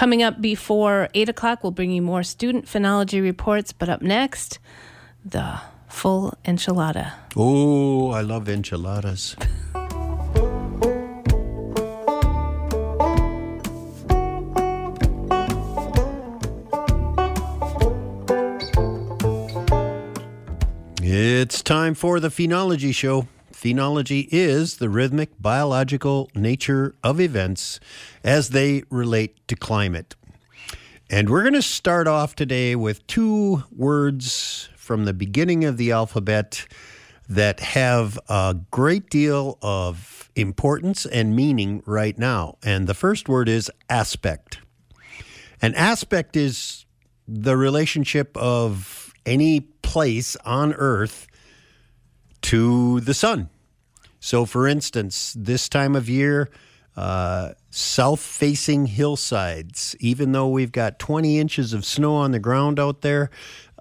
Coming up before 8 o'clock, we'll bring you more student phenology reports. But up next, the full enchilada. Oh, I love enchiladas. It's time for the Phenology Show. Phenology is the rhythmic biological nature of events as they relate to climate. And we're going to start off today with two words from the beginning of the alphabet that have a great deal of importance and meaning right now. And the first word is aspect. An aspect is the relationship of any place on Earth to the sun. So, for instance, this time of year, uh, south facing hillsides, even though we've got 20 inches of snow on the ground out there,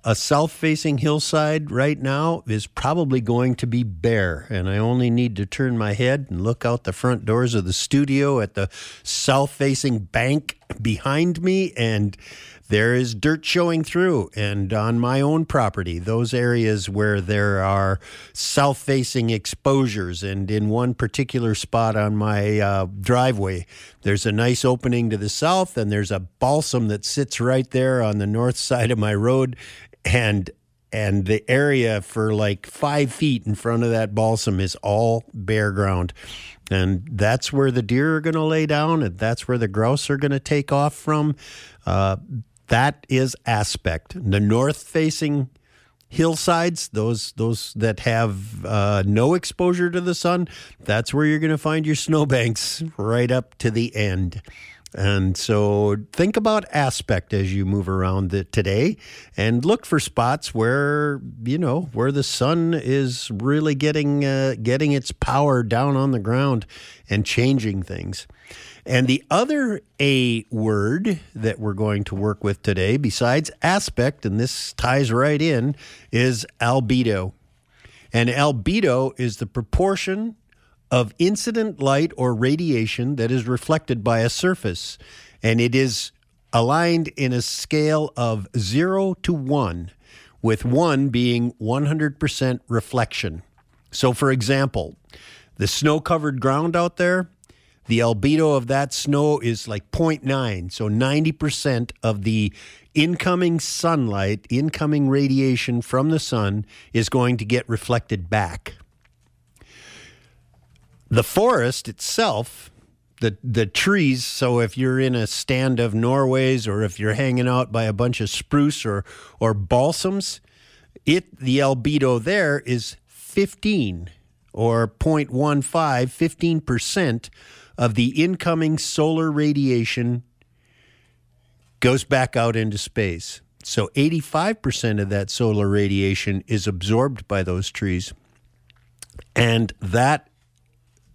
a south facing hillside right now is probably going to be bare. And I only need to turn my head and look out the front doors of the studio at the south facing bank behind me, and there is dirt showing through. And on my own property, those areas where there are south facing exposures, and in one particular spot on my uh, driveway, there's a nice opening to the south, and there's a balsam that sits right there on the north side of my road. And and the area for like five feet in front of that balsam is all bare ground. And that's where the deer are going to lay down, and that's where the grouse are going to take off from. Uh, that is aspect. The north facing hillsides, those those that have uh, no exposure to the sun, that's where you're going to find your snowbanks right up to the end. And so think about aspect as you move around the, today and look for spots where, you know, where the sun is really getting uh, getting its power down on the ground and changing things. And the other A word that we're going to work with today, besides aspect, and this ties right in, is albedo. And albedo is the proportion of incident light or radiation that is reflected by a surface. And it is aligned in a scale of zero to one, with one being 100% reflection. So, for example, the snow covered ground out there, the albedo of that snow is like 0.9. So 90% of the incoming sunlight, incoming radiation from the sun is going to get reflected back. The forest itself, the the trees, so if you're in a stand of Norways or if you're hanging out by a bunch of spruce or or balsams, it the albedo there is 15 or 0.15, 15% of the incoming solar radiation goes back out into space. So 85% of that solar radiation is absorbed by those trees. And that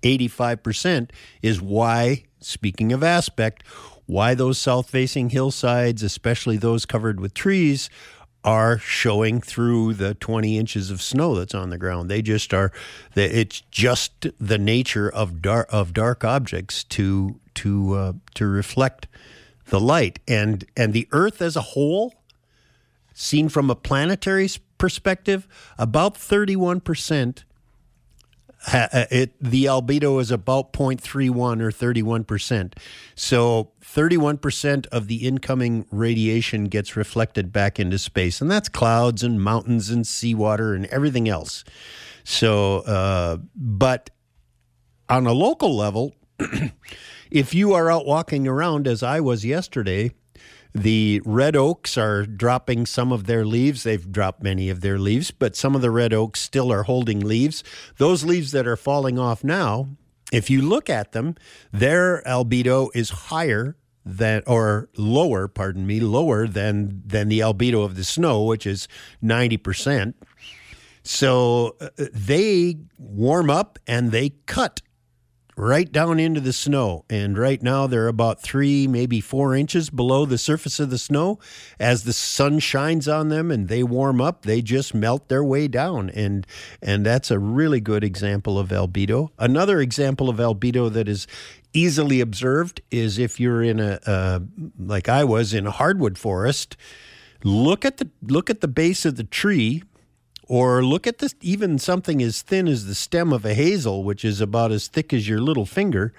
85% is why, speaking of aspect, why those south facing hillsides, especially those covered with trees, are showing through the 20 inches of snow that's on the ground. They just are. It's just the nature of dark of dark objects to to uh, to reflect the light and and the Earth as a whole, seen from a planetary perspective, about 31 percent uh, it the albedo is about 0.31 or 31 percent. So 31 percent of the incoming radiation gets reflected back into space, and that's clouds and mountains and seawater and everything else. So, uh, but on a local level, if you are out walking around as I was yesterday the red oaks are dropping some of their leaves. They've dropped many of their leaves, but some of the red oaks still are holding leaves. Those leaves that are falling off now, if you look at them, their albedo is higher than or lower, pardon me, lower than than the albedo of the snow, which is 90%. So uh, they warm up and they cut right down into the snow. And right now they're about three, maybe four inches below the surface of the snow. As the sun shines on them and they warm up, they just melt their way down. And and that's a really good example of albedo. Another example of albedo that is easily observed is if you're in a uh, like I was in a hardwood forest, look at the look at the base of the tree or look at this even something as thin as the stem of a hazel which is about as thick as your little finger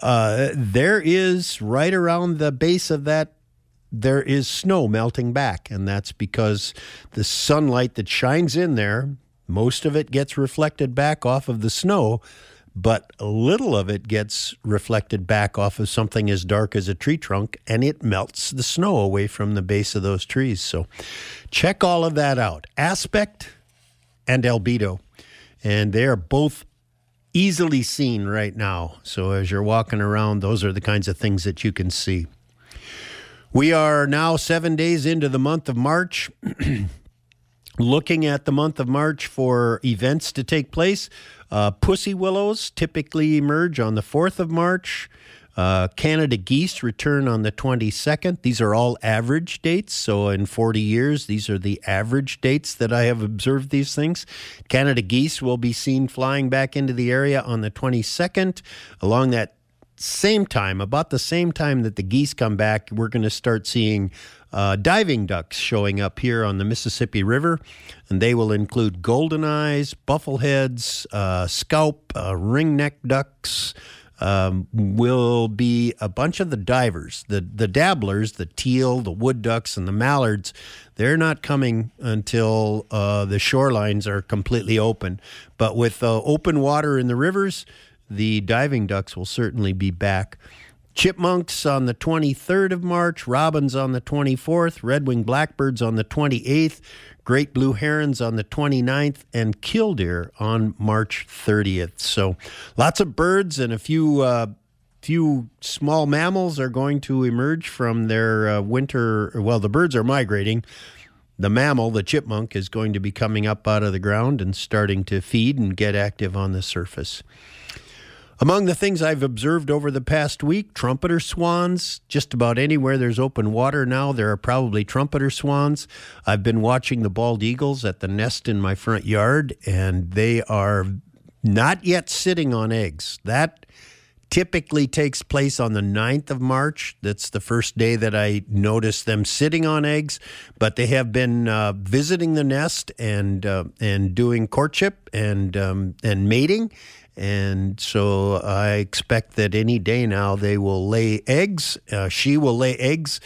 uh, there is right around the base of that there is snow melting back. And that's because the sunlight that shines in there most of it gets reflected back off of the snow but a little of it gets reflected back off of something as dark as a tree trunk and it melts the snow away from the base of those trees. So check all of that out aspect and albedo. And they are both easily seen right now. So as you're walking around, those are the kinds of things that you can see. We are now seven days into the month of March. looking at the month of March for events to take place. Uh, pussy willows typically emerge on the 4th of March. Uh, Canada geese return on the 22nd. These are all average dates. So, in 40 years, these are the average dates that I have observed these things. Canada geese will be seen flying back into the area on the 22nd. Along that same time, about the same time that the geese come back, we're going to start seeing uh, diving ducks showing up here on the Mississippi River, and they will include golden eyes, buffleheads, uh, scaup, uh, ringneck ducks. Um, will be a bunch of the divers, the the dabblers, the teal, the wood ducks, and the mallards. They're not coming until uh, the shorelines are completely open. But with uh, open water in the rivers, the diving ducks will certainly be back. Chipmunks on the 23rd of March, robins on the 24th, red winged blackbirds on the 28th, great blue herons on the 29th, and killdeer on March 30th. So lots of birds and a few. Uh, few small mammals are going to emerge from their uh, winter. Well, the birds are migrating. The mammal, the chipmunk, is going to be coming up out of the ground and starting to feed and get active on the surface. Among the things I've observed over the past week, trumpeter swans. Just about anywhere there's open water now, there are probably trumpeter swans. I've been watching the bald eagles at the nest in my front yard, and they are not yet sitting on eggs. That typically takes place on the 9th of March. That's the first day that I notice them sitting on eggs, but they have been uh, visiting the nest and uh, and doing courtship and um, and mating and so I expect that any day now they will lay eggs. Uh, she will lay eggs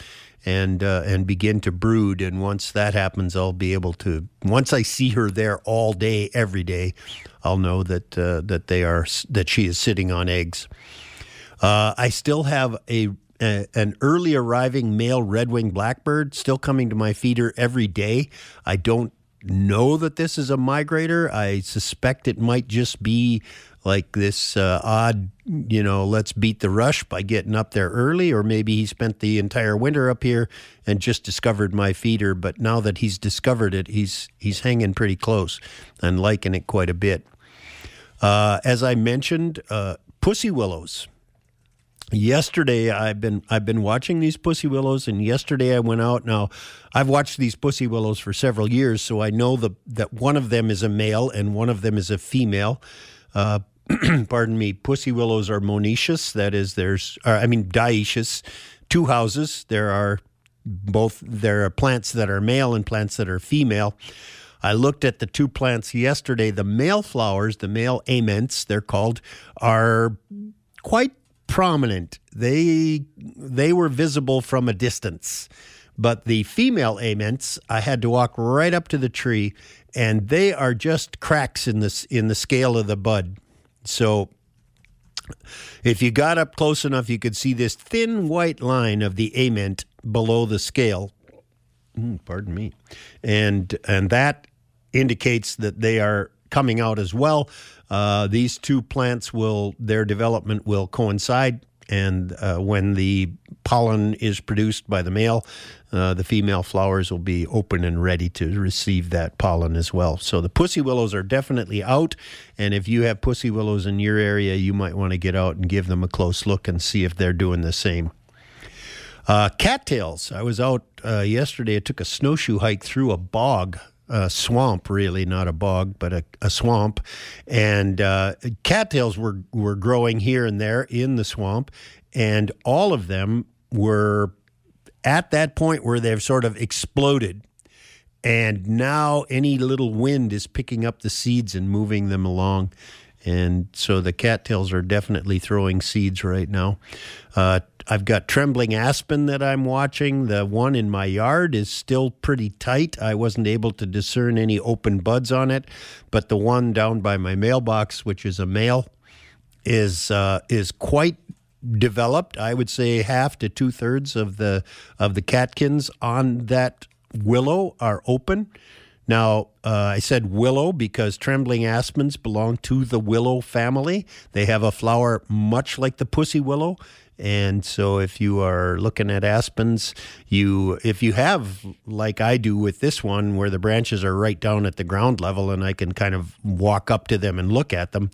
and uh, and begin to brood. And once that happens, I'll be able to. Once I see her there all day, every day, I'll know that uh, that they are that she is sitting on eggs. Uh, I still have a, a, an early arriving male red-winged blackbird still coming to my feeder every day. I don't know that this is a migrator. I suspect it might just be like this uh, odd, you know, let's beat the rush by getting up there early, or maybe he spent the entire winter up here and just discovered my feeder. But now that he's discovered it, he's he's hanging pretty close and liking it quite a bit. Uh, as I mentioned, uh, pussy willows. Yesterday, I've been I've been watching these pussy willows, and yesterday I went out. Now, I've watched these pussy willows for several years, so I know the, that one of them is a male and one of them is a female. Uh, pardon me, pussy willows are monoecious. That is, there's, uh, I mean, dioecious. Two houses. There are both, there are plants that are male and plants that are female. I looked at the two plants yesterday. The male flowers, the male aments, they're called, are quite prominent. They they were visible from a distance. But the female aments, I had to walk right up to the tree, and they are just cracks in the in the scale of the bud. So if you got up close enough, you could see this thin white line of the ament below the scale. Mm, pardon me, and and that indicates that they are coming out as well. Uh, these two plants will their development will coincide and uh, when the pollen is produced by the male, uh, the female flowers will be open and ready to receive that pollen as well. So the pussy willows are definitely out. And if you have pussy willows in your area, you might want to get out and give them a close look and see if they're doing the same. Uh, cattails. I was out uh, yesterday. I took a snowshoe hike through a bog a swamp, really, not a bog, but a, a swamp. And uh, cattails were, were growing here and there in the swamp, and all of them were at that point where they've sort of exploded. And now any little wind is picking up the seeds and moving them along. And so the cattails are definitely throwing seeds right now. Uh, I've got trembling aspen that I'm watching. The one in my yard is still pretty tight. I wasn't able to discern any open buds on it, but the one down by my mailbox, which is a male, is uh, is quite developed. I would say half to two thirds of the of the catkins on that willow are open. Now, uh, I said willow because trembling aspens belong to the willow family. They have a flower much like the pussy willow. And so if you are looking at aspens, you if you have like I do with this one where the branches are right down at the ground level and I can kind of walk up to them and look at them,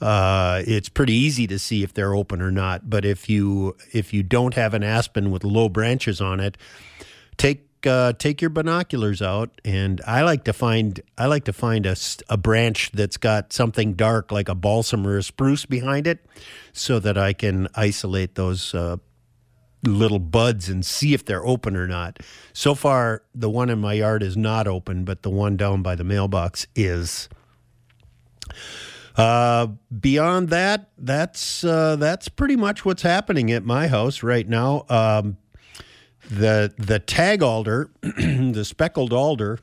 uh, it's pretty easy to see if they're open or not. But if you if you don't have an aspen with low branches on it, take uh, take your binoculars out, and I like to find I like to find a, a branch that's got something dark like a balsam or a spruce behind it, so that I can isolate those uh, little buds and see if they're open or not. So far, the one in my yard is not open, but the one down by the mailbox is. Uh, beyond that, that's uh, that's pretty much what's happening at my house right now. Um, the the tag alder, the speckled alder,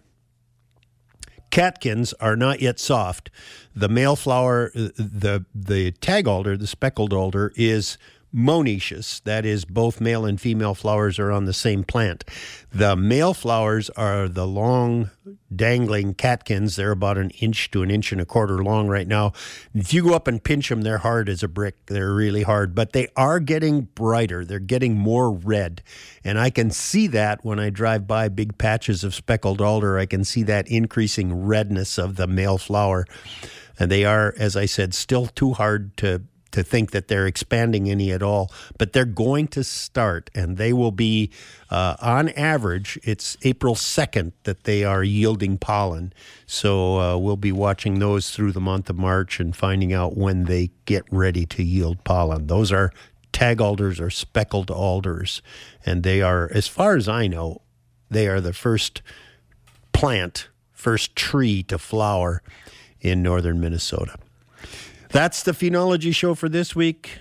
catkins are not yet soft. The male flower, the the tag alder, the speckled alder, is monoecious. That is, both male and female flowers are on the same plant. The male flowers are the long, dangling catkins. They're about an inch to an inch and a quarter long right now. If you go up and pinch them, they're hard as a brick. They're really hard, but they are getting brighter. They're getting more red. And I can see that when I drive by big patches of speckled alder. I can see that increasing redness of the male flower. And they are, as I said, still too hard to to think that they're expanding any at all, but they're going to start, and they will be, uh, on average, it's April 2nd that they are yielding pollen. So uh, we'll be watching those through the month of March and finding out when they get ready to yield pollen. Those are tag alders or speckled alders, and they are, as far as I know, they are the first plant, first tree to flower in northern Minnesota. That's the Phenology Show for this week.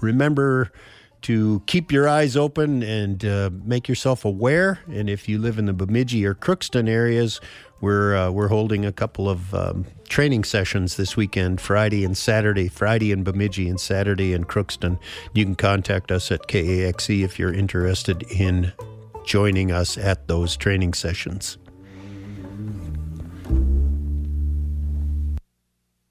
Remember to keep your eyes open and uh, make yourself aware. And if you live in the Bemidji or Crookston areas, we're uh, we're holding a couple of um, training sessions this weekend, Friday and Saturday. Friday in Bemidji and Saturday in Crookston. You can contact us at KAXE if you're interested in joining us at those training sessions.